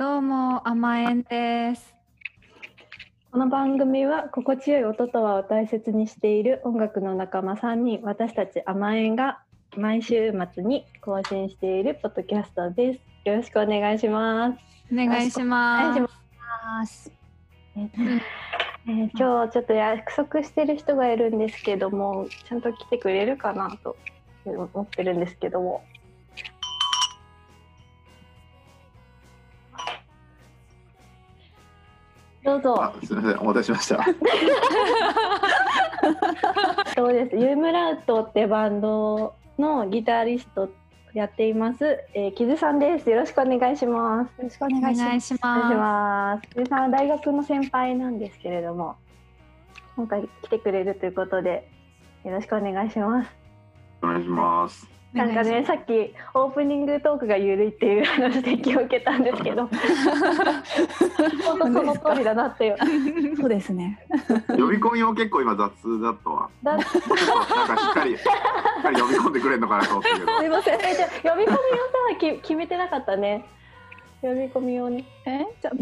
どうも甘えんです。この番組は心地よい音とはを大切にしている音楽の仲間3人私たち甘えんが毎週末に更新しているポッドキャストです。よろしくお願いします。お願いします。ます。えー今日ちょっと約束してる人がいるんですけどもちゃんと来てくれるかなと思ってるんですけどもどうぞあ、すみません、お待たせしました。そうです。ユームラウトってバンドのギタリストやっています。えー、キズさんです。よろしくお願いします。よろしくおお願いしお願いします。ます。キズさんは大学の先輩なんですけれども、今回来てくれるということで、よろしくお願いします。お願いします。なんかね、さっきオープニングトークが緩いっていうあの指摘を受けたんですけど、本当その通りだなっていう。そうですね。呼び込みも結構今雑だったわ。だなんかしっかり、しっかり呼び込んでくれるのかなと思ったけど。すいません。呼び込みをさき決めてなかったね。呼び込みをね。え、じゃ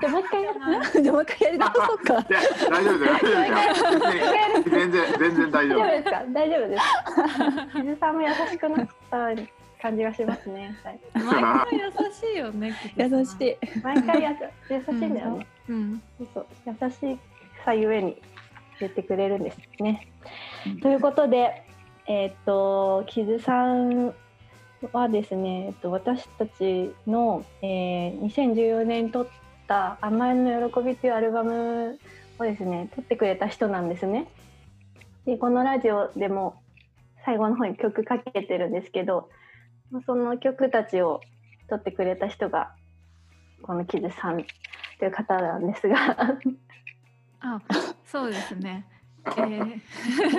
じゃあもう一回やる。あ、じゃあもう一回やり直そうか。大丈夫ですよ。大丈夫ですよ。全然、全然大丈夫。大丈夫ですか？大丈夫です。水さんも優しくなった感じがしますね。はい、毎回優しいよね。優しい。毎回やさ優しいんだよね。うん。そう優しいさゆえに言ってくれるんですね。ということで、えっ、とキズさんはですね、えっと私たちの、えー、2014年撮った甘えの喜びというアルバムをですね撮ってくれた人なんですね。でこのラジオでも最後の方に曲かけてるんですけど、その曲たちを撮ってくれた人がこのキズさんという方なんですがあ、そうですね。えー、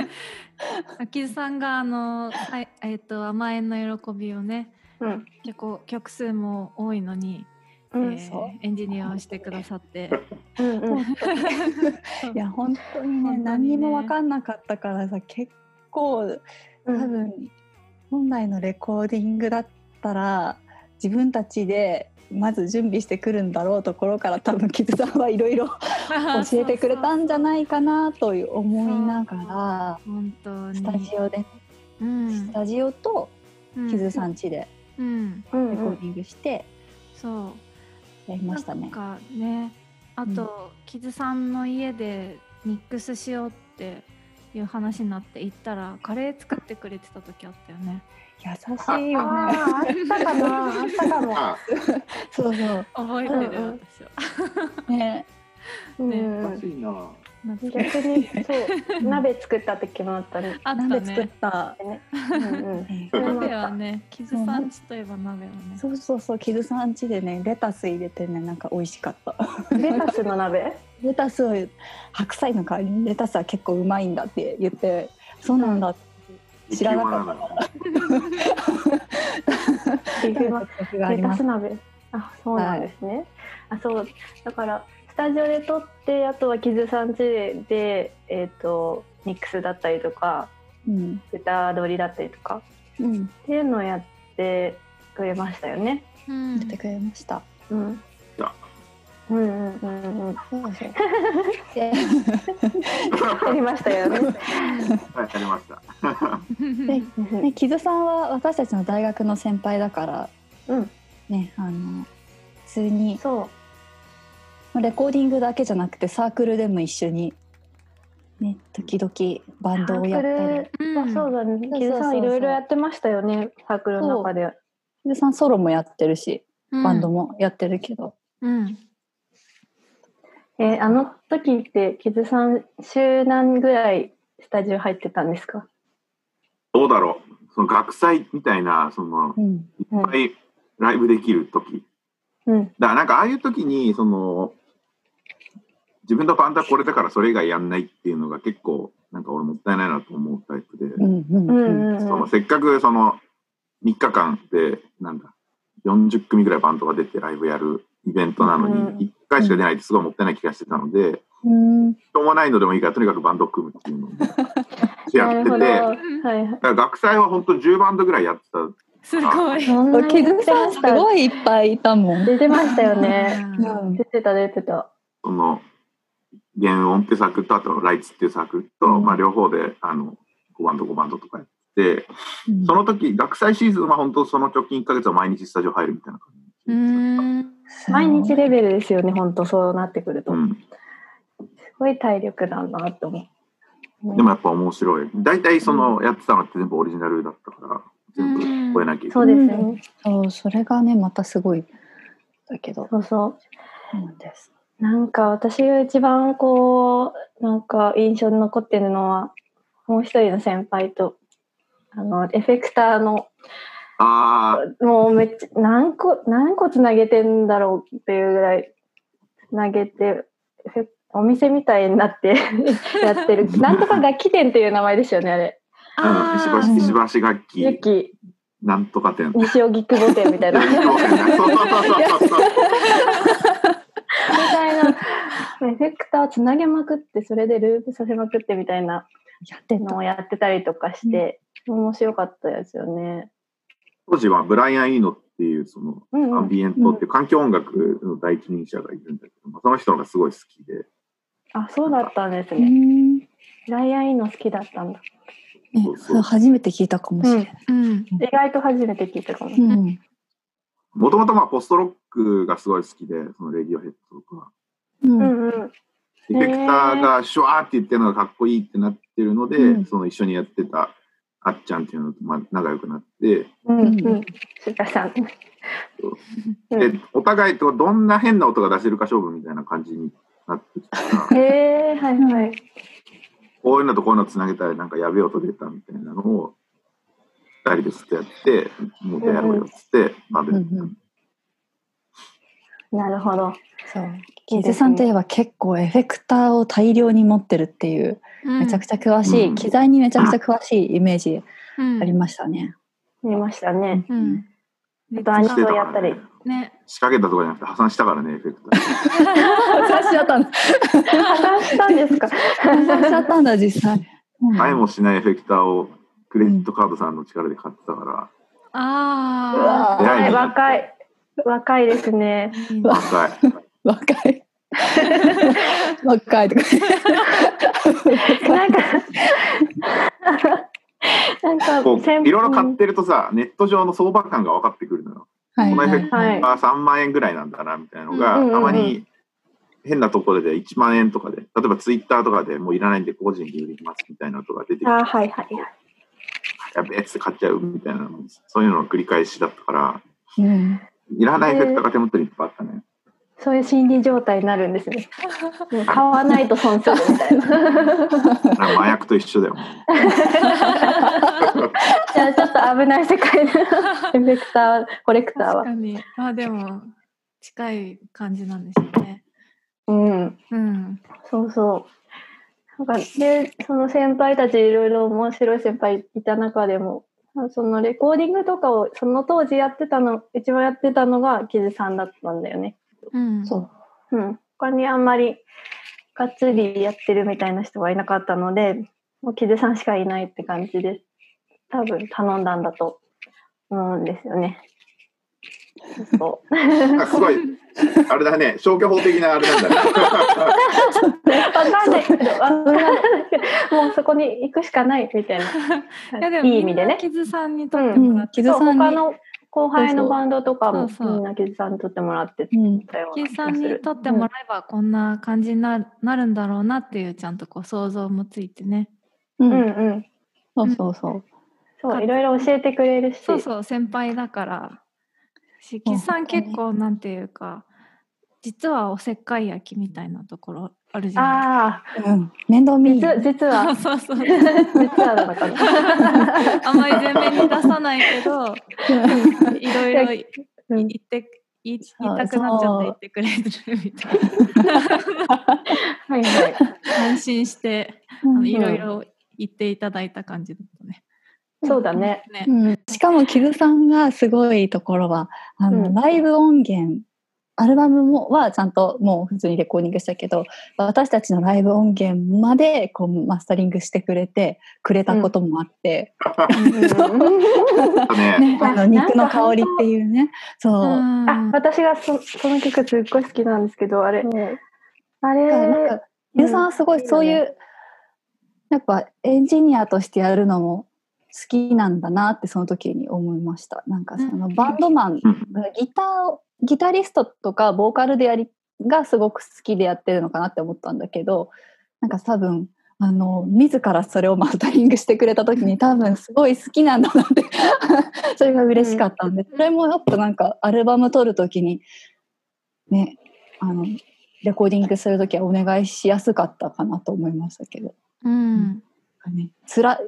秋津さんがあの、はい、えっ、と甘えんの喜びをね、うん結構曲数も多いのに、うんえーエンジニアをしてくださって、うんうん いや、本当にね、ね何にも分かんなかったからさ、結構。う多ん分。本来のレコーディングだったら。自分たちで。まず準備してくるんだろうところから多分キズさんはいろいろ教えてくれたんじゃないかなという思いながら本当にスタジオでうんスタジオとうんキズさん家でレコーディングしてそうやりましたねなん。かねあと、キズさんの家でミックスしようっていう話になって行ったらカレー作ってくれてた時あったよね優しいよあね。ああったかなあったかも。あ、そうそう。覚えてる、うんうん私はね、うんおかしいな。逆にそう鍋作った時もあったね。あった鍋作っねた。ねうんうん鍋ったはねキズさんちといえば鍋はねそうそうそう、キズさん家でね、レタス入れてね、なんか美味しかった。レタスの鍋？レタスを白菜の代わりにレタスは結構うまいんだって言って、そうなんだって知らなかった。レタス鍋？あそうなんですね。あそうだからスタジオで撮ってあとはキズさん家でえっ、とミックスだったりとかうん、歌取りだったりとかうん、っていうのをやってくれましたよね。うんやってくれました。うんや。うんうんうんうん。そうそう。で、やりましたよね。はい、やりました。でね、キズさんは私たちの大学の先輩だから、うん、ね、あの普通にそう。レコーディングだけじゃなくてサークルでも一緒にね、時々バンドをやったり。そうだね。そうそうそうキズさんいろいろやってましたよね。サークルの中で。キズさんソロもやってるし、うんバンドもやってるけど。うんえーあの時ってキズさん週何ぐらいスタジオ入ってたんですか？どうだろう。その学祭みたいな、そのうん、いっぱいライブできる時。うん。だからなんかああいう時にその自分のバンドはこれだからそれ以外やんないっていうのが結構なんか俺もったいないなと思うタイプで、うん、うん、うんうん。うんそのせっかくその3日間でなんだ40組ぐらいバンドが出てライブやるイベントなのうんに1回しか出ないってすごいもったいない気がしてたので、うん、しょうもないのでもいいからとにかくバンドを組むっていうのを やっててはい学祭は本当10バンドぐらいやってたすごい。さんすましたごいいっぱいいたもん。出てましたよね。うん出てた出てた。その原音っていう作とあとライツっていう作と、うんまあ、両方であの5バンド5バンドとかやってうんその時学祭シーズンは本当その直近1ヶ月は毎日スタジオ入るみたいな感じうーん。毎日レベルですよね、本当そうなってくると。すうん、ごい体力だなと思う。でもやっぱ面白い大体そのやってたのって全部オリジナルだったから全部聞こえなきゃいけそうない、ですよね。そう、それがね、またすごい。だけど。そうそう。そうなんです。なんか私が一番こうなんか印象に残ってるのはもう一人の先輩とあのエフェクターのああもうめっちゃ何個何個つなげてんだろうっていうぐらいつなげてお店みたいになって やってる。なんとか楽器店っていう名前ですよねあれ。あの石橋石橋楽器。なんとか店。西荻窪店みたいな。みそうそうそうそうフェクターをつなげまくってそれでループさせまくってみたいなやってのをやってたりとかして、面白かったですよね。当時はブライアン・イーノっていうそのうんうんアンビエントっていう環境音楽の第一人者がいるんだけど、まあその人がすごい好きであ、そうだったんですうね。ん。ライアンいいの好きだったんだ。ねそうそうそれ初めて聞いたかもしれない。うん。意外と初めて聞いたかも。うん。もともとまあポストロックがすごい好きでそのレディオヘッドとかう。うんんうん。エフェクターがシュワーって言ってるのがかっこいいってなってるので、うんその一緒にやってたあっちゃんっていうのとまあ仲良くなって、うんううんさん。うんでお互いとどんな変な音が出せるか勝負みたいな感じになってきたへえ、はいはい。こういうのとこういうのつなげたらなんかやべえ音出たみたいなのを二人でずっとやってもうやろうよっつってバンドやってたうんなるほど。そう。いいキですねズさんといえば結構エフェクターを大量に持ってるっていう、めちゃくちゃ詳しい、うん機材にめちゃくちゃ詳しいイメージゃありましたね。見ましたね。うん。あとアニソンやったり。ね。仕掛けたとかじゃなくて破産したからねエフェクター破産しちゃったんだ。破産したんですか。破産しちゃったんだ、実際。うん前もしないエフェクターをクレジットカードさんの力で買ってたから、あうわはい、偉いね若い。若いですね。若い若い。若いとか。なんか。なんかこう先いろいろ買ってるとさネット上の相場感が分かってくるのよ。はいこのエフェクタはいーが3万円ぐらいなんだなみたいなのが、たまに変なところで1万円とかで例えばツイッターとかでもういらないんで個人で売りますみたいなのとか出てきてあ、はいはい。やべえって買っちゃうみたいなのそういうのの繰り返しだったからうん。いらないエフェクターが手元にいっぱいあったね。そういう心理状態になるんですね。もう買わないと損するみたいな。麻薬と一緒だよ。じゃあちょっと危ない世界のエフェクター、コレクターは。確かに。あ、でも、近い感じなんですよね。うん。うん。そうそう。なんかで、その先輩たちいろいろ面白い先輩いた中でも、そのレコーディングとかをその当時やってたの、一番やってたのがキズさんだったんだよね。うん。そう。うん。他にあんまりがっつりやってるみたいな人がいなかったので、もうキズさんしかいないって感じで、多分頼んだんだと思うんですよね。そう。あすごい、あれだね、消去法的なあれなんだね。わかんないけど、わかんないけどもうそこに行くしかないみたい いやな。でもいい意味でね。キズさんにとってうんもらって、そうキズさんに他の後輩のバンドとかもみんなキズさんにとってもらってうん。たようキズさん。にとってもらえばこんな感じにななるんだろうなっていうちゃんとこう想像もついてね。うんうん。そうそうそう。そう、いろいろ教えてくれるし。そうそう先輩だから。しキズさん結構なんていうか実はおせっかい焼きみたいなところあるじゃないあうん。面倒あ、見実実は、そうそう。実はなのかな。あんまり前面に出さないけど、いろいろ言って言い言いたくなっちゃって言ってくれるみたいな。はいはい。安心してあのいろいろ言っていただいた感じだったね。そうだね。ねう。ん、しかもキズさんがすごいところはあの、うんライブ音源アルバムもはちゃんともう普通にレコーディングしたけど私たちのライブ音源までこうマスタリングしてくれてくれたこともあって、ね、あの肉の香りっていうねそう、あ、私がそその曲すっごい好きなん。ですけど、あれ、あれ、なん。か皆さん。はすごいそういう、やっぱエンジニアとしてやるのも好きなん。だなってその時に思いました。なん。かそのバンドマン、ギターをギタリストとかボーカルでやりがすごく好きでやってるのかなって思ったんだけどなんか多分あの自らそれをマスタリングしてくれた時に多分すごい好きなんだなって それが嬉しかったんで、それもやっぱなんかアルバム撮る時にねあのレコーディングする時はお願いしやすかったかなと思いましたけど、うん。ね、つら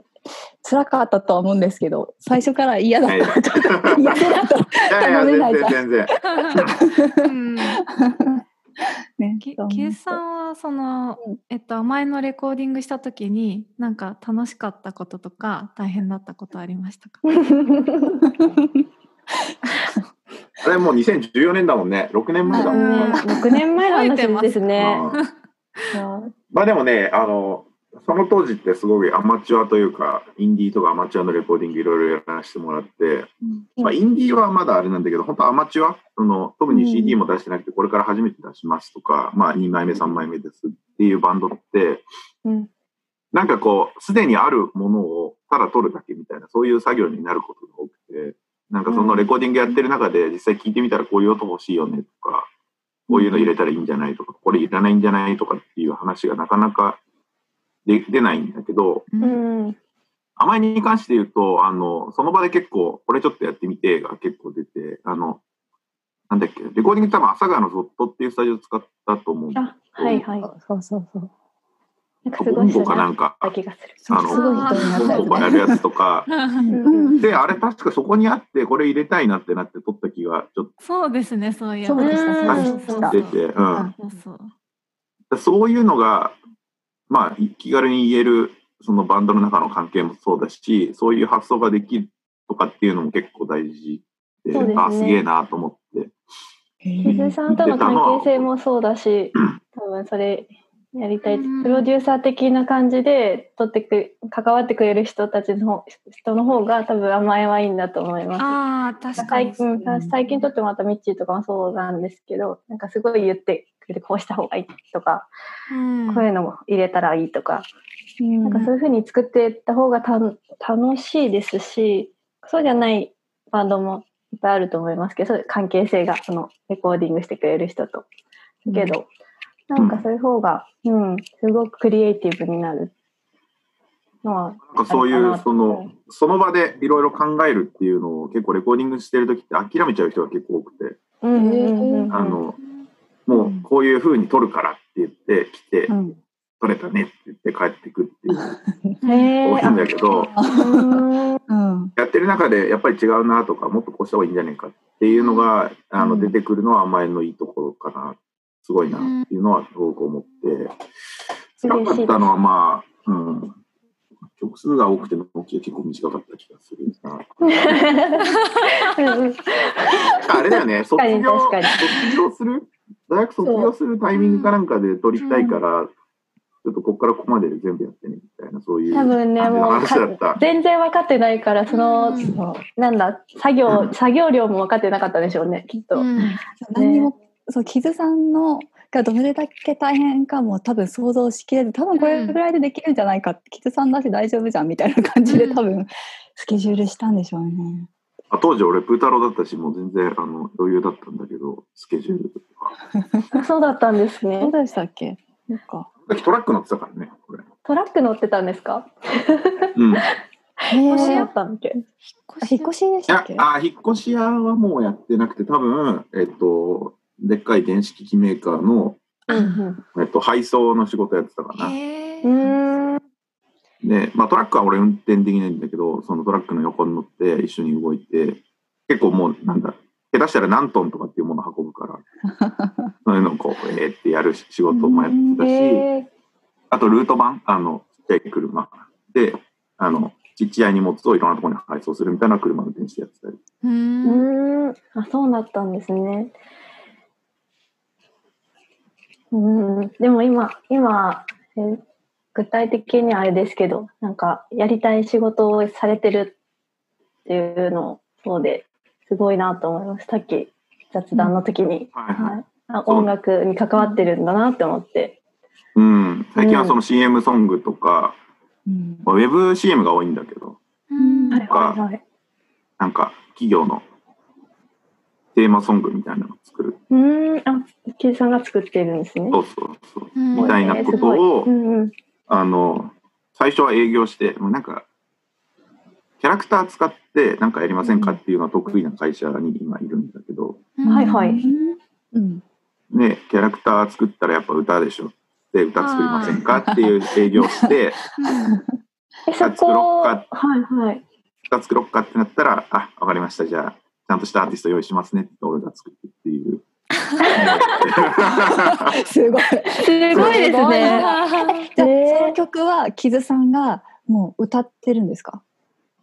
辛かったとは思うんですけど最初から嫌だった 嫌だったいやいや、頼めない全然じゃん。全然。うん。ねきそうキウさんはその、うん。えっと前のレコーディングした時になんか楽しかったこととか大変だったことありましたか？あれもう2014年だもんね。6年前だもんね。6年前の話ですね。う。んまあでもね、あの、その当時ってすごいアマチュアというか、インディーとかアマチュアのレコーディングいろいろやらせてもらって、まあ、インディーはまだあれなんだけど、本当アマチュア、その特に CD も出してなくて、これから初めて出しますとか、まあ2枚目、3枚目ですっていうバンドって、うん。なんかこう、すでにあるものをただ撮るだけみたいな、そういう作業になることが多くて、なんかそのレコーディングやってる中で、実際聞いてみたらこういう音欲しいよねとか、こういうの入れたらいいんじゃないとか、これいらないんじゃないとかっていう話がなかなかで出ないんだけど、ううんん。甘いに関して言うと、あの、その場で結構、これちょっとやってみてが結構出て、あの、なんだっけ、レコーディング多分朝霞のゾットっていうスタジオ使ったと思うんだあ、はいはい。そうそうそうなんかすごいかになんか、た気がする。あのボンやるやつとか、うんで、あれ確かそこにあって、これ入れたいなってなって撮った気がちょっそうですねそういえばそうでしたうんそうでしたと出て、うん。そうそうそういうのが、まあ、気軽に言える、そのバンドの中の関係もそうだし、そういう発想ができるとかっていうのも結構大事で、ですねあ、すげえなと思って。キズさんとの関係性もそうだし、多分それやりたい、うんプロデューサー的な感じで取ってく関わってくれる人たちの方人の方が多分甘えはいいんだと思います。ああ確かに最近最近とってもまたミッチーとかもそうなんですけどなんかすごい言ってくれてこうした方がいいとか、うん。こういうのも入れたらいいとか、うん。なんかそういうふうに作っていった方がた楽しいですしそうじゃないバンドもいっぱいあると思いますけどそういう関係性がそのレコーディングしてくれる人と。けど、なんかそういう方が、うん、すごくクリエイティブになるのは、なんかそういう、その、その場でいろいろ考えるっていうのを結構レコーディングしてる時って諦めちゃう人が結構多くて、うんうんうんうん。あの、もうこういう風に撮るからって言って来てう、ん。撮れたねって言って帰ってくっていう。多いんだけど、やってる中でやっぱり違うなとか、もっとこうした方がいいんじゃないかっていうのが、あの、うん。出てくるのは甘えのいいところかな。すごいなっていうのはすごく思って、辛かったのはまあ、うん、曲数が多くて、納期が結構短かった気がする あれだよね、卒業、卒業する大学卒業するタイミングかなんかで撮りたいから、ちょっとここからここまでで全部やってねみたいな、そういう多分ね、感じのもう話だった。か。全然分かってないから、その、うん。なんだ、作業、作業量も分かってなかったでしょうね、きっと。うん。何にも、そうキズさんのがどれだけ大変かも多分想像しきれず多分これぐらいでできるんじゃないかって、キズさんだし大丈夫じゃんみたいな感じでうん。多分スケジュールしたんでしょうね。あ当時俺、プータローだったし、もう全然あの余裕だったんだけど、スケジュールとか。あ そうだったんですそうね。でしたっけ？なんか。トラック乗ってたからね、これ。トラック乗ってたんですか？うん。い引そうだっったんだっけ？引っ越しでしたっけ、やあ、引っ越し屋はもうやってなくて、多分、えっと、でっかい電子機器メーカーの、うんえっと、配送の仕事やってたかな。へうん。うーん。で、まあトラックは俺運転できないんだけど、そのトラックの横に乗って一緒に動いて、結構もうなんだ、下手したら何トンとかっていうものを運ぶから、そういうのをこう、えーってやる仕事もやってたし、へあとルート版、あの、ちっちゃい車で、あの、ちっちゃい荷物をいろんなところに配送するみたいな車運転してやってたり。うん。あ、そうだったんですね。うん、でも今、今、え具体的にはあれですけど、なんか、やりたい仕事をされてるっていうのそうで、すごいなと思います。さっき、雑談の時に。はいはいはい、あ音楽に関わってるんだなって思って。うん、最近はその CM ソングとか、うんまあウェブ CM が多いんだけど、うんはいはいはい。なんか企業のテーマソングみたいなのを作る。うーん、あ、キイさんが作ってるんですね。そうそうそう。うんみたいなことをうんうん。あの、最初は営業して、もうなんか、キャラクター使ってなんかやりませんか？っていうのは得意な会社に今いるんだけど、はいはいうんね、キャラクター作ったらやっぱ歌でしょ？で、歌作りませんか？っていう営業して、え、そ作ろこ、っはいかはい。歌作ろっかってなったら、あ、わかりました。じゃあ、ちゃんとしたアーティスト用意しますねって俺が作ってっていう。すごい。すごいですね。曲はキズさんがもう歌ってるんですか？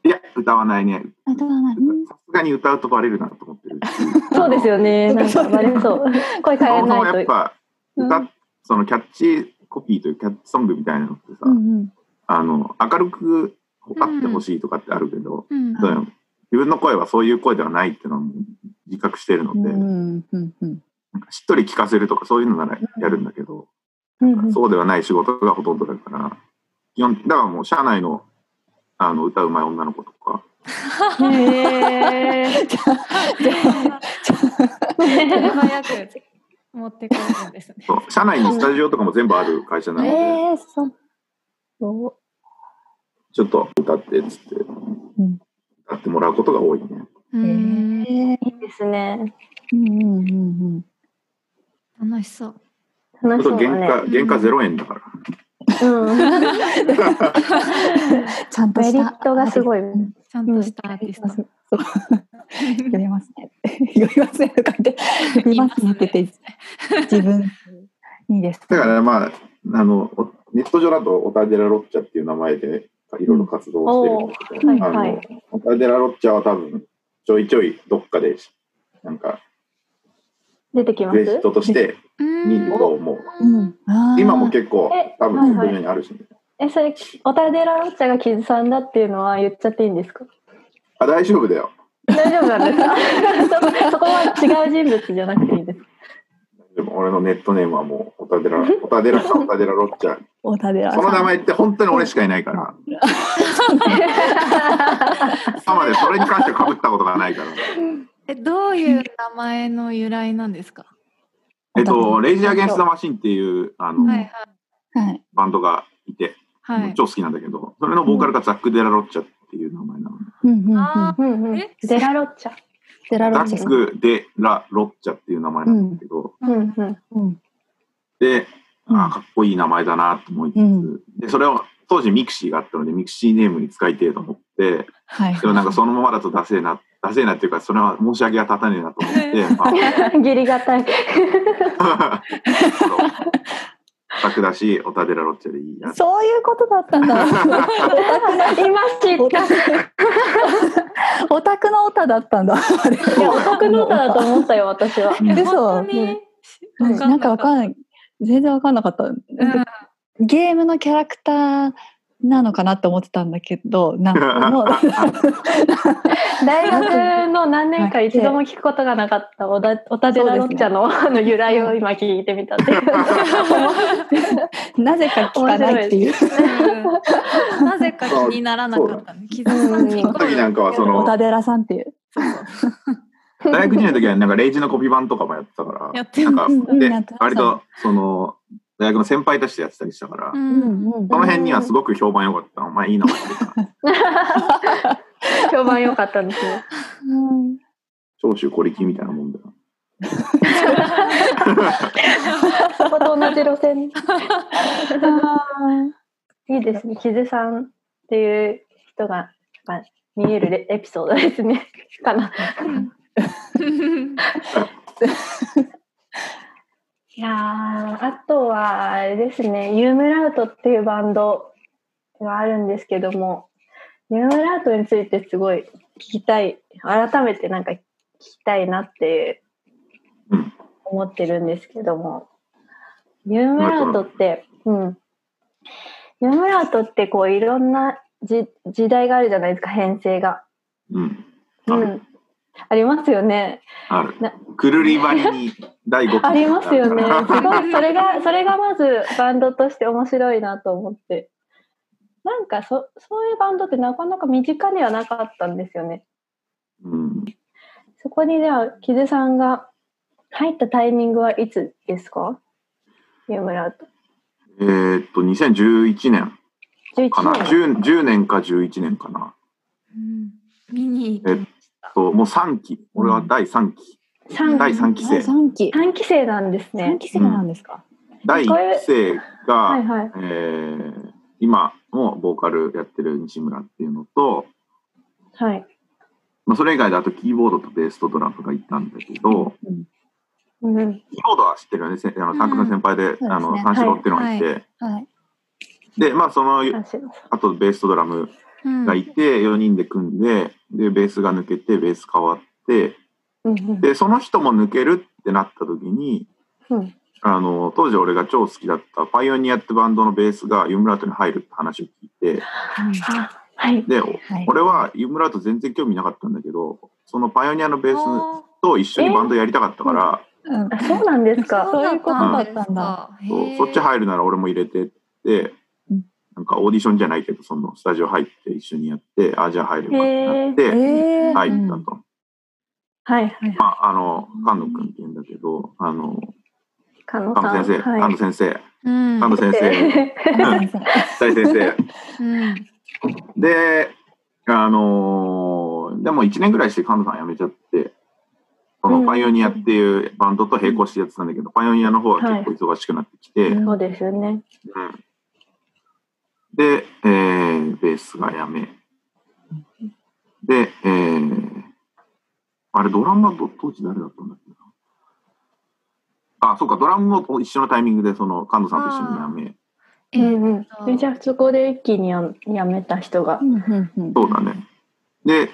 いや、歌わないね。あ歌わない。うんさすがに歌うとバレるなと思ってるし。そうですよね。なんかバレそう。声変えそもそもないと。やっぱ、歌、うんそのキャッチコピーというキャッチソングみたいなのってさ、うんうんあの、明るくあってほしいとかってあるけど、うんそういうの自分の声はそういう声ではないっていうのは自覚してるので、うんうんうんなんかしっとり聞かせるとかそういうのならやるんだけど、うんうんそうではない仕事がほとんどだから、基本、だからもう社内のあの歌うまい女の子とか、へー手早く持ってくるんですね。そう社内にスタジオとかも全部ある会社なので、えー、そちょっと歌ってっつって、ん歌ってもらうことが多いね。う。うんえーいいですね。うんうんうん楽しそう。楽しそうだ原価、ね。原価0円だから。うん。ちゃんとしたメリットがすごい。うんちゃんとしたアーティスト。そう読みますね。読みますねとか言って 読みますねって言って自分いいです。だからまあ、あの、おネット上だとオタデラロッチャっていう名前でいろいろ活動をしてるんだけど、うんはいあのはいオタデラロッチャは多分ちょいちょいどっかでなんか出てきまクレジッすトとして見ると思う。今も結構え多分ネット上にあるしね。え、それ、オタデラロッチャがキズさんだっていうのは言っちゃっていいんですか？あ、大丈夫だよ。大丈夫なんですか？そそこは違う人物じゃなくていいです。でも俺のネットネームはもうオタデラ、オタデラ、オタデラロッチャ。おたでらさんその名前って本当に俺しかいないから、今までそれに関して被ったことがないから。え、どういう名前の由来なんですか？えっと、レイジー・アゲンスト・マシンっていうあの、はいはいはい。バンドがいて、はい。超好きなんだけど、それのボーカルがザック・デラロッチャっていう名前なの。うんうんうん。あうんうんえ？デラロッチャ。ザデラロッチック・デラロッチャっていう名前なんだけど、うんうん。うんで、うんあーかっこいい名前だなと思いつつ、うんで、それを当時ミクシーがあったので、ミクシーネームに使いてえと思って、はい。でもなんかそのままだとダセえな、ダセえなっていうか、それは申し訳が立たねえなと思って、まあ、義理堅い。オタクだし、オタデラロッチャでいいや。そういうことだったんだ。今知った。いオタクのオタだったんだ。あれや、オタクの歌だと思ったよ、私は。嘘本当にうんなんかわかんない。全然わかんなかった。うんゲームのキャラクターなのかなって思ってたんだけど、なんかもう 大学の何年か一度も聞くことがなかったオタオタデラロッチャのあの由来を今聞いてみたっていう。なぜか聞かないっていう。うんなぜか気にならなかったね。傷さんにその時なんかはその、オタデラさんっていう。大学時代の時はなんかレイジのコピー版とかもやってたから、やってなんか、で割とその、大学の先輩たちとやってたりしたから、ううんんうんその辺にはすごく評判良かった。お前いい名。評判良かったんですね。うん長州小力みたいなもんだよ。そこと同じ路線。あ いいですね。キズさんっていう人がまあ見えるレエピソードですね。かな。いやーあとはあれですね、ユームラウトっていうバンドがあるんですけども、ユームラウトについてすごい聞きたい、改めてなんか聞きたいなってうん思ってるんですけども、ユームラートって、うん。ユームラートってこういろんなじ時代があるじゃないですか、編成が。うん。うん。ありますよね。あるな。くるりばりに第5期ありますよね。すごい、それが、それがまずバンドとして面白いなと思って。なんかそ、そういうバンドってなかなか身近にはなかったんですよね。うん。そこにでは、木津さんが入ったタイミングはいつですか？ユームラート。えーっと、2011年11かな。年。10, 10年か11年かな。うん見に行きました。と、もう3期。俺は第3期。三第3期生。三期。三期生なんです三ね。期生なんですか？第1期生が、はいはい。えー今もボーカルやってる西村っていうのと、はい。まあ、それ以外であとキーボードとベースとドラムがいたんだけど、うん。キーボードは知ってるよね。せあのサークルの先輩で、うんあの、三四郎っていうのがいて、はい。で、まあその、あとベースとドラムうんがいて、4人で組んで、で、ベースが抜けて、ベース変わって、うんうんで、その人も抜けるってなった時に、うん。あの、当時俺が超好きだったパイオニアってバンドのベースがユームラートに入るって話を聞いて、あはい。で、はい。俺はユームラート全然興味なかったんだけど、そのパイオニアのベースあと一緒にバンドやりたかったから、うん。あそうなんですーか。そういうことだったんだ。そうんですそうそっち入るなら俺も入れてってうん、なんかオーディションじゃないけど、そのスタジオ入って一緒にやって、あ、じゃあ入るかってなっえて、ー。入ったと。はいはい。まあ、あの、菅野くんって言うんだけど、あの、加野さん。菅野先生、菅はい。野先生、うん。菅野先生、大先生。うん。で、あのーでも1年ぐらいして菅野さん辞めちゃって、このパイオニアっていうバンドと並行してやってたんだけど、パイオニアの方は結構忙しくなってきて、はいそうですよね。うん。で、えーベースが辞め、で、えーあれ、ドラムはど当時誰だったんだっけな。あ、そうか、ドラムも一緒のタイミングで、その、菅野さんと一緒に辞め、えうんうんじゃあそこで一気にややめた人がう。んうんうんそうだね。で、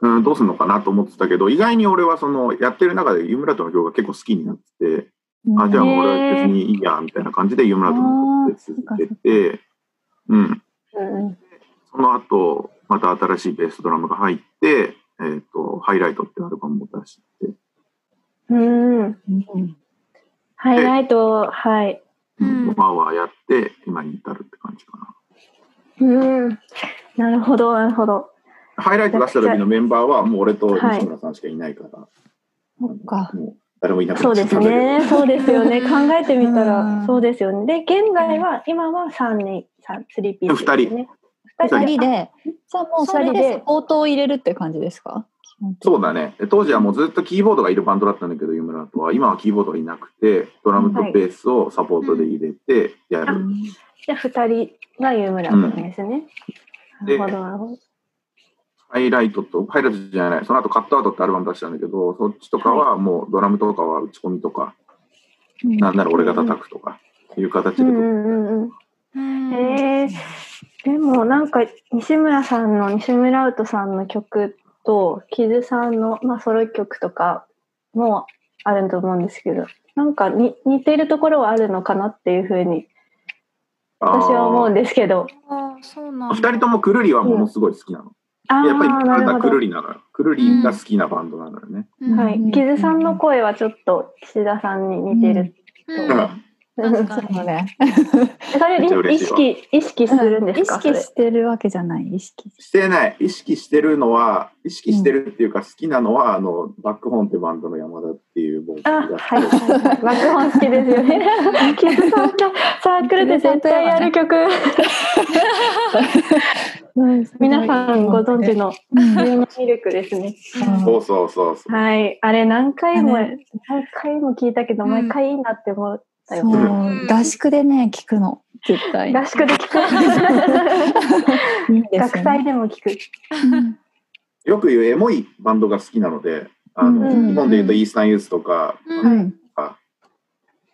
うん、どうすんのかなと思ってたけど、意外に俺はその、やってる中でユームラートの曲が結構好きになってて、あ、じゃあもう俺は別にいいや、みたいな感じでユームラートの曲で続けて、うん。うんうんその後、また新しいベースドラムが入って、えーと、ハイライトってアルバムを出して。うん、ん、ハイライト、はい。うん、ワーワーやって、今に至るって感じかな。うん、なるほど、なるほど。ハイライト出した時のメンバーは、もう俺と西村さんしかいないから。はい、かもう誰もいなくなったそうですね、そうですよね。考えてみたら、そうですよね。で、現在は、今は3人、3ピース、ね。2人。2人で、じゃあもうそれでサポートを入れるって感じですか？そうだね。当時はもうずっとキーボードがいるバンドだったんだけど、ユムラとは、今はキーボードがいなくて、ドラムとベースをサポートで入れてやる。はいうん、じゃあ2人がユムラなんですね。うん、なるほど。ハイライトと、ハイライトじゃない、その後カットアウトってアルバム出したんだけど、そっちとかはもうドラムとかは打ち込みとか、な、は、ん、い、なら俺が叩くとか、いう形で。へ、えー。でもなんか西村さんの西村アウトさんの曲とキズさんの、まあ、ソロ曲とかもあると思うんですけどなんかに似ているところはあるのかなっていうふうに私は思うんですけど。あーそうなんだ。二人ともくるりはものすごい好きなの。あやっぱりあななんだくるほどるりなのよ。くるりが好きなバンドなのよね。うん。はい。キズさんの声はちょっと岸田さんに似てる、うん。うんそうね。それ意識意識するんですか、意識してるわけじゃない。意識。してない。意識してるのは、意識してるっていうか好きなのは、あの、バックホーンってバンドの山田っていうボーカあ、ルがはい。バックホン好きですよね。キズさんとサークルで絶対やる曲。皆さんご存知のミルクですね。そうそうそうそう。はい。あれ何回も、あ何回も聞いたけど、うん毎回いいなって思ったよ。合宿でね聞くの絶対。合宿で聞く。学祭でも聞く。よく言うエモいバンドが好きなので、あの、うん日本で言うとイースタンユースとか、うんうん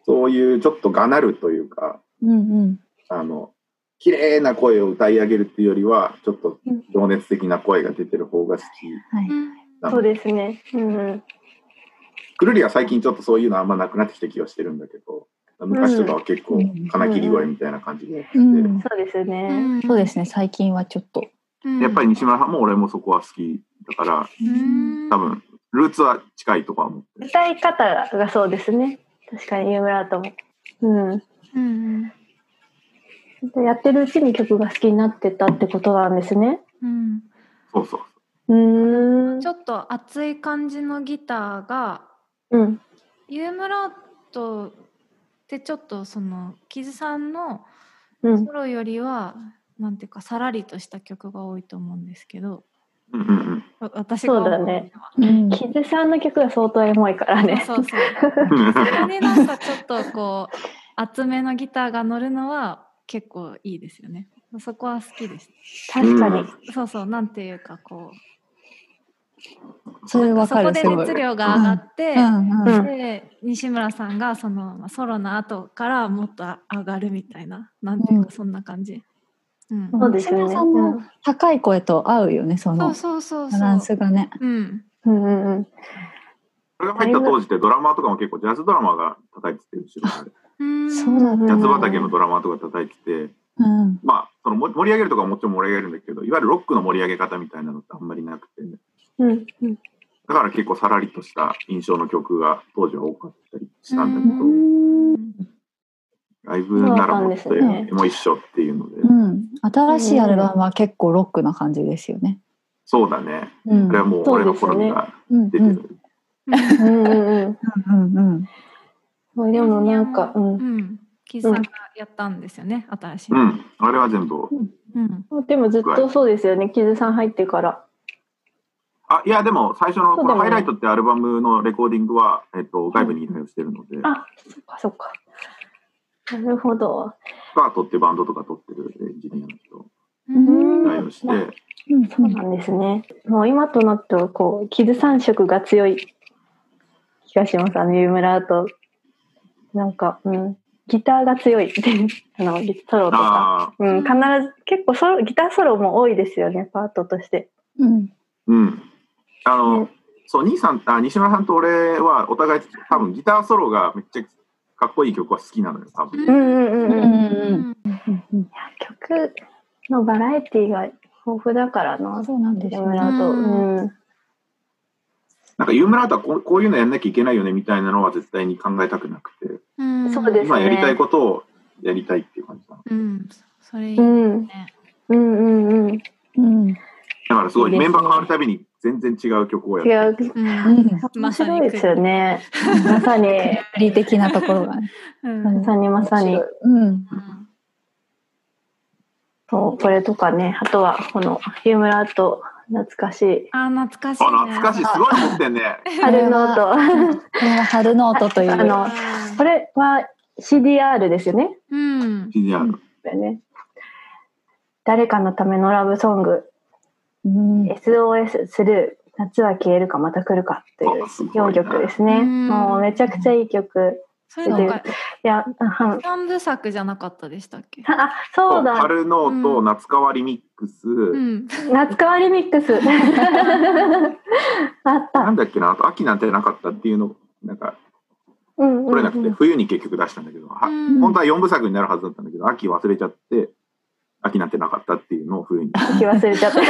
そういうちょっとがなるというか、うんうんあの、綺麗な声を歌い上げるっていうよりは、ちょっと情熱的な声が出てる方が好き。そうですね。うんうん。くるりは最近ちょっとそういうのあんまなくなってきた気がしてるんだけど、昔とかは結構うん金切り声みたいな感じでそうですよね。うんそうですね最近はちょっとうんやっぱり西村さんも俺もそこは好きだから、うん多分、ルーツは近いとか思ってる。歌い方がそうですね。確かに有村とも。うん。うんでやってるうちに曲が好きになってたってことなんですね。うんそうそう。うーんち。ょっと熱い感じのギターがうん。ユームラートってちょっとそのキズさんのうんソ。ロよりはなんていうかさらりとした曲が多いと思うんですけどうんうんうん。わ私がそうだねうんキズさんの曲が相当エモいからね。そうそうそれになんかちょっとこう厚めのギターが乗るのは結構いいですよねそこは好きです確かに。そうそうなんていうかこうそれわかる。そこで熱量が上がって、うん。うん。で西村さんがそのまあソロの後からもっと上がるみたいななんていうか、うん。そんな感じ、うん。そうですよね。西村さんの高い声と合うよねそそうのそうそうそう。バランスがね。うん。うんうんうん。俺が入った当時ってドラマーとかも結構ジャズドラマーが叩いてて後ろでうんそうだジャズ畑のドラマーとか叩いてて。うん。まあそのも盛り上げるとかももちろん盛り上げるんだけどいわゆるロックの盛り上げ方みたいなのってあんまりなくてうんうん。だから結構さらりとした印象の曲が当時は多かったりしたんだけど、ライブならもっとそうなんですね。エモ一緒っていうので、うん。新しいアルバムは結構ロックな感じですよね。そうだね、うん。あれはもう俺の頃にはうん出てる、うんうん。うん。うんうん。まあでもなんか、う。うん。んキズさんがやったんですよね新しい、うん、あれは全部うん。でもずっとそうですよね。キズさん入ってから。あいやでも最初のこの「そうだよねハイライト」ってアルバムのレコーディングは、えっと、外部に依頼をしてるので、あ、そっかそっか。なるほど。スカートってバンドとか撮ってるエンジニアの人うん依頼をして、うんそうなんですね。もう今となってはこう、キズ三色が強い気がします。あの、ユームラーと。なんか、うん。ギターが強い。あの、ギソロとか。うん、必ず、結構ソロ、ギターソロも多いですよね、パートとして。うんうんあの、ねそう兄さんあ西村さんと俺はお互い多分ギターソロがめっちゃかっこいい曲は好きなのよ多分、うんうんうんうん。いうんうんや曲のバラエティが豊富だからな、そうなんですユーよね。ううん。なんかユームラートはこうこういうのやんなきゃいけないよねみたいなのは絶対に考えたくなくて。うん。そうですね。今やりたいことをやりたいっていう感じだなうん。それいいうん。ねうんうんうん。うん。だからすごいいいですね。メンバー変わるたびに全然違う曲をやって違う。面白いですよね。まさに、理的なところがねうん。まさにまさに。そう、これとかね、あとは、この、ユームラーと懐かしい、あ懐かしい、懐かしい。すごい持ってんね。春ノート。これは春ノートという。あのこれは CDR ですよね。うん、CDR これね。誰かのためのラブソング、うん、SOS スルー、夏は消えるかまた来るかっていうあすごいな。4曲ですね。うん。もうめちゃくちゃいい曲。それなんかいや、あ三部作じゃなかったでしたっけ？あ、そうだ。春ノート、うん。夏変わりミックス、うん。夏変わりミックス。あった。なんだっけな？あと秋なんてなかったっていうのなんか取れなくて、冬に結局出したんだけど、はうん。本当は4部作になるはずだったんだけど秋忘れちゃって秋なんてなかったっていうのを冬に秋忘れちゃった。い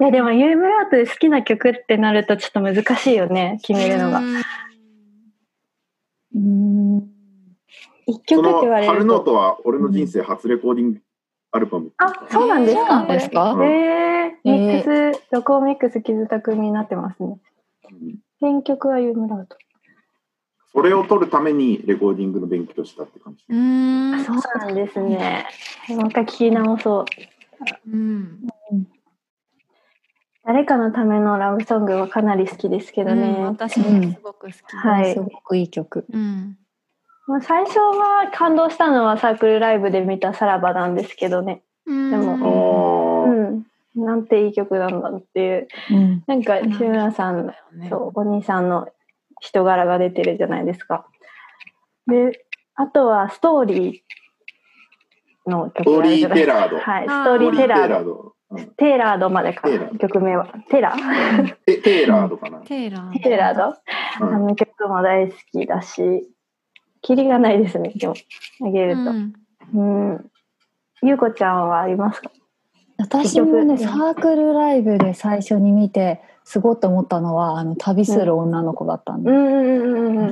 やでもユームラウトで好きな曲ってなるとちょっと難しいよね決めるのが。うん一曲って言われると。春ノートは俺の人生初レコーディングアルバムあ、そうなんですか。そうなんですかえー、ミックス、録音ミックス傷た組になってますね。編曲はユームラウト。それを取るためにレコーディングの勉強したって感じ。うんそうなんですね。もう一回聞き直そう。うん誰かのためのラブソングはかなり好きですけどうんね。私もすごく好き、はいすごくいい曲。うんまあ、最初は感動したのはサークルライブで見たさらばなんですけどね。うんであもーうん。なんていい曲なんだっていう。うん、なんか、志村さん、ねそう、お兄さんの人柄が出てるじゃないですか。で、あとはストーリーのストーリー曲があるじゃないテラード。はい、ストーリーテラード。ド。テーラードまでか曲名は。テーラー。テテーラードかな。テーラー。テーラード。うん。あの曲も大好きだしキリがないですねでもあげると。うん。うん。ゆうこちゃんはありますか？私もねサークルライブで最初に見てすごいと思ったのはあの旅する女の子だったんで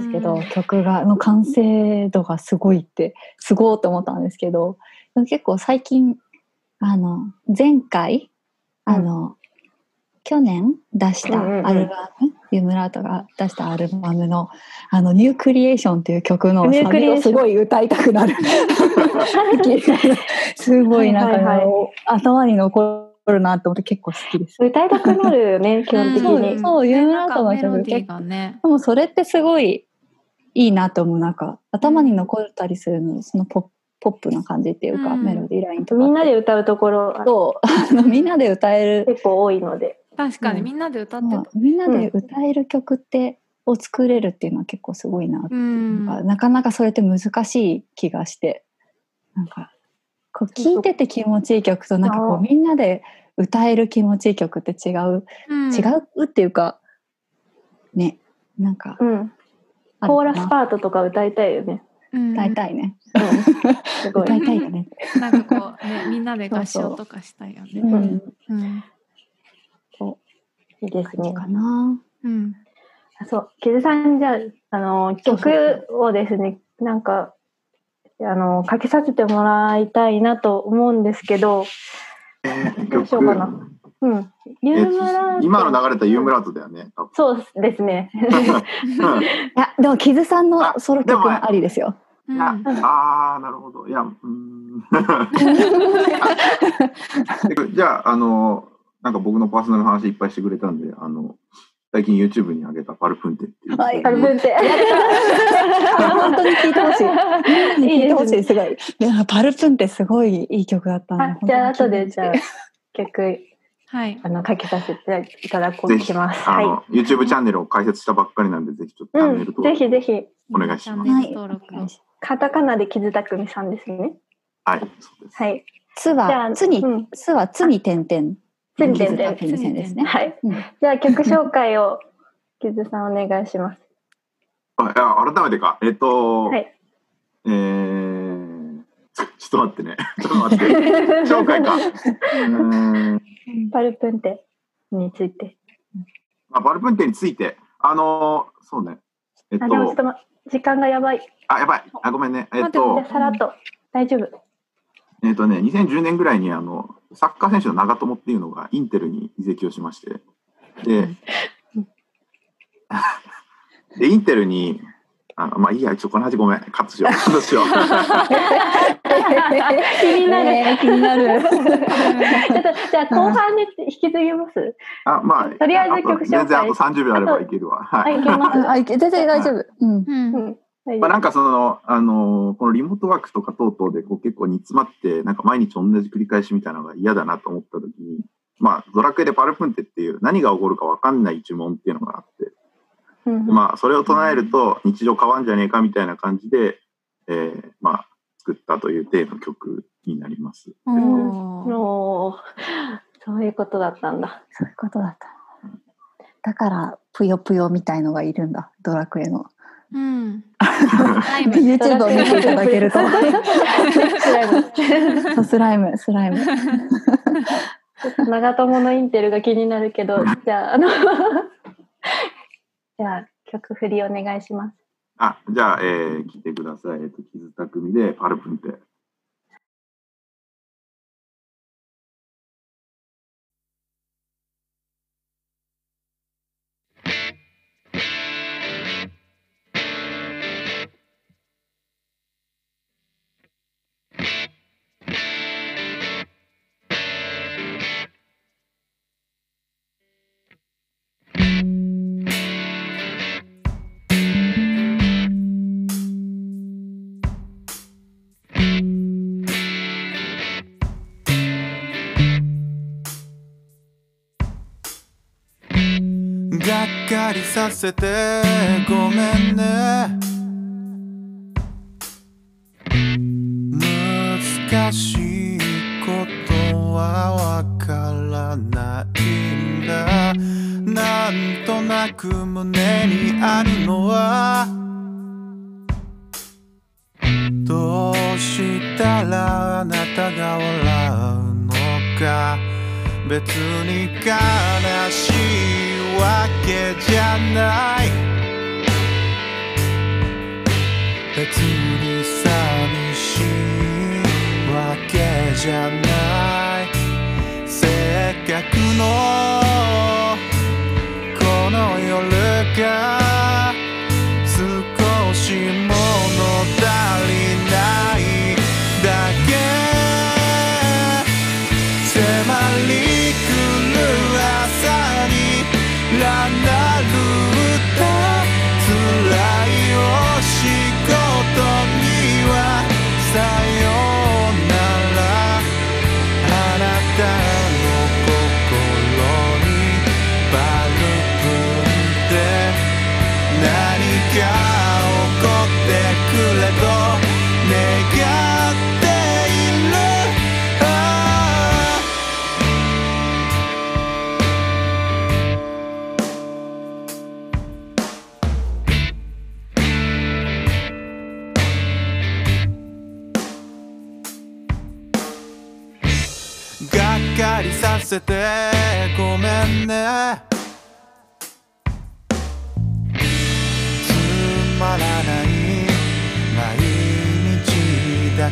す。けど、曲がの完成度がすごいってすごいと思ったんですけど結構最近あの前回あの、去年出したアルバム、ユームラートが出したアルバムの「あのニュークリエーション」っていう曲のサビをすごい歌いたくなる。すごいなんか、頭に残るなって思って結構好きです。歌いたくなるよね 基本的そうにそうユームラートのメロ曲ディーがね。でもそれってすごいいいなと思う。なんか頭に残ったりするのそのポッポップな感じっていうか、うん。メロディーラインとか。みんなで歌うところとあのみんなで歌える、結構多いので。確かにうん。みんなで歌って。みんなで歌える曲ってを作れるっていうのは結構すごいな、うん。なかなかそれって難しい気がして。なんかこう聴いてて気持ちいい曲となんかこそう。うみんなで歌える気持ちいい曲って違う、うん。違うっていうかねなんかうん。コーラスパートとか歌いたいよね。うん。歌いたいね、うん。すごい。歌いたいよね。なんかこうねみんなで合唱とかしたいよね。うん。うん。いいですね。かな。うん。あそう、木津さんじゃあ、あの、そうそう。曲をですね、なんか、あの、かけさせてもらいたいなと思うんですけど、えーどうしようかなうん。ユえームラート今の流れたユームラートだよね。多分そうですね。うん いや、でも、キズさんのあソロ曲もありですよ。うんああ、なるほど。いや、うーん。じゃあ、あの、なんか僕のパーソナルの話いっぱいしてくれたんで、あの、最近 YouTube に上げたパルプンテっていう。はいカルブンテ。本当に聞いてほしい。みんなに聞いてほしい、いいすごい。いや、パルプンってすごいいい曲だったじゃあ、後で、じゃああ、、曲、はい。あの、かけさせていただこうぜひ、とします。あの、は YouTube チャンネルを開設したばっかりなんで、ぜひちょっとい。チャンネルうん、ぜひぜひ、お願いします。カタカナで傷匠さんですね。はい、そうです。はい。つは、あつにう、んつは、つに点々。つに点々キズタキの線ですね。はい。うんじゃあ、曲紹介を、傷さんお願いします。あいや改めてか、えっと、はい。えー、ちょっと待ってね。ちょっと待って。紹介か。うーん。パルプンテについて。まあ、バルプンテについて、あのーそうね。えっあ、でもちょっと時間がやばい。あ、やばい。あ、ごめんね。えっじゃとあ、、さらっと。大丈夫。えっとね、2010年ぐらいに、あの、サッカー選手の長友っていうのがインテルに移籍をしまして、で、で、インテルに、あのまあいいや、ちょっとこの話ごめん、カットしよう。カットしよう。気になる。ね気になる。ちょっと、じゃあ、後半で引き継ぎます？あ、まあ、とりあえず曲紹介全然あと30秒あればいけるわ。ははい、い。いけます。あ、いけ全然大丈夫。うん。うんまあ、なんかその、あのこのリモートワークとか等々でこう結構煮詰まって、なんか毎日同じ繰り返しみたいなのが嫌だなと思った時に、まあ、ドラクエでパルプンテっていう何が起こるか分かんない呪文っていうのがあって、うんでまあ、それを唱えると日常変わんじゃねえかみたいな感じで、えーまあ、作ったという体の曲になります。おーもう、そういうことだったんだ。そういうことだった。だから、ぷよぷよみたいのがいるんだ、ドラクエの。うん。YouTube を見ていただけると。スライムそうスライム、スライム。ちょっと長友のインテルが気になるけど、じゃあ、あの、じゃあ、曲振りお願いします。あ、じゃあ、えー、聞いてください。えっと、傷匠でパルプンテ。させてごめんね。難しいことはわからないんだ。なんとなく胸にあるのはどうしたらあなたが笑うのか。別に悲しいわけじゃない。別に寂しいわけじゃない。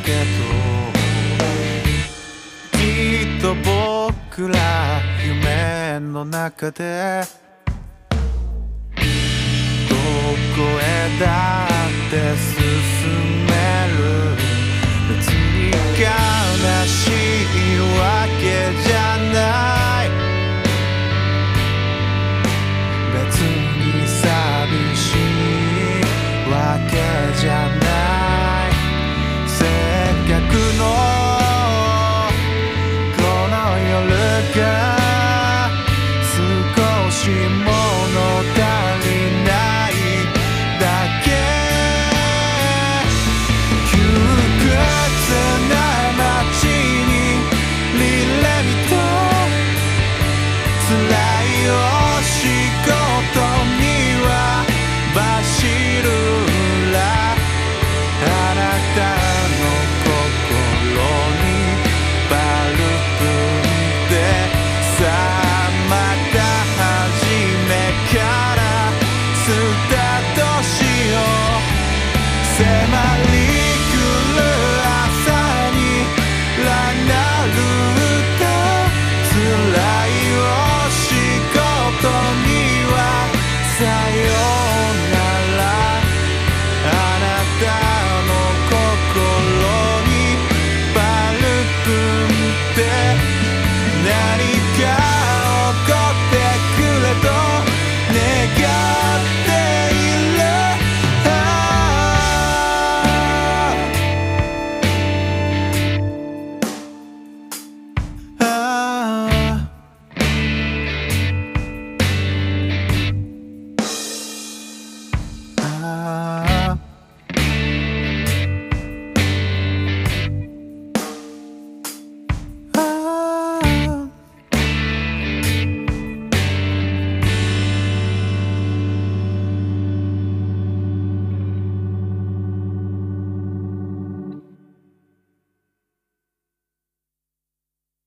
けどきっと僕ら夢の中でどこへだって進める。別に悲しいわけじゃない。別に寂しいわけじゃない。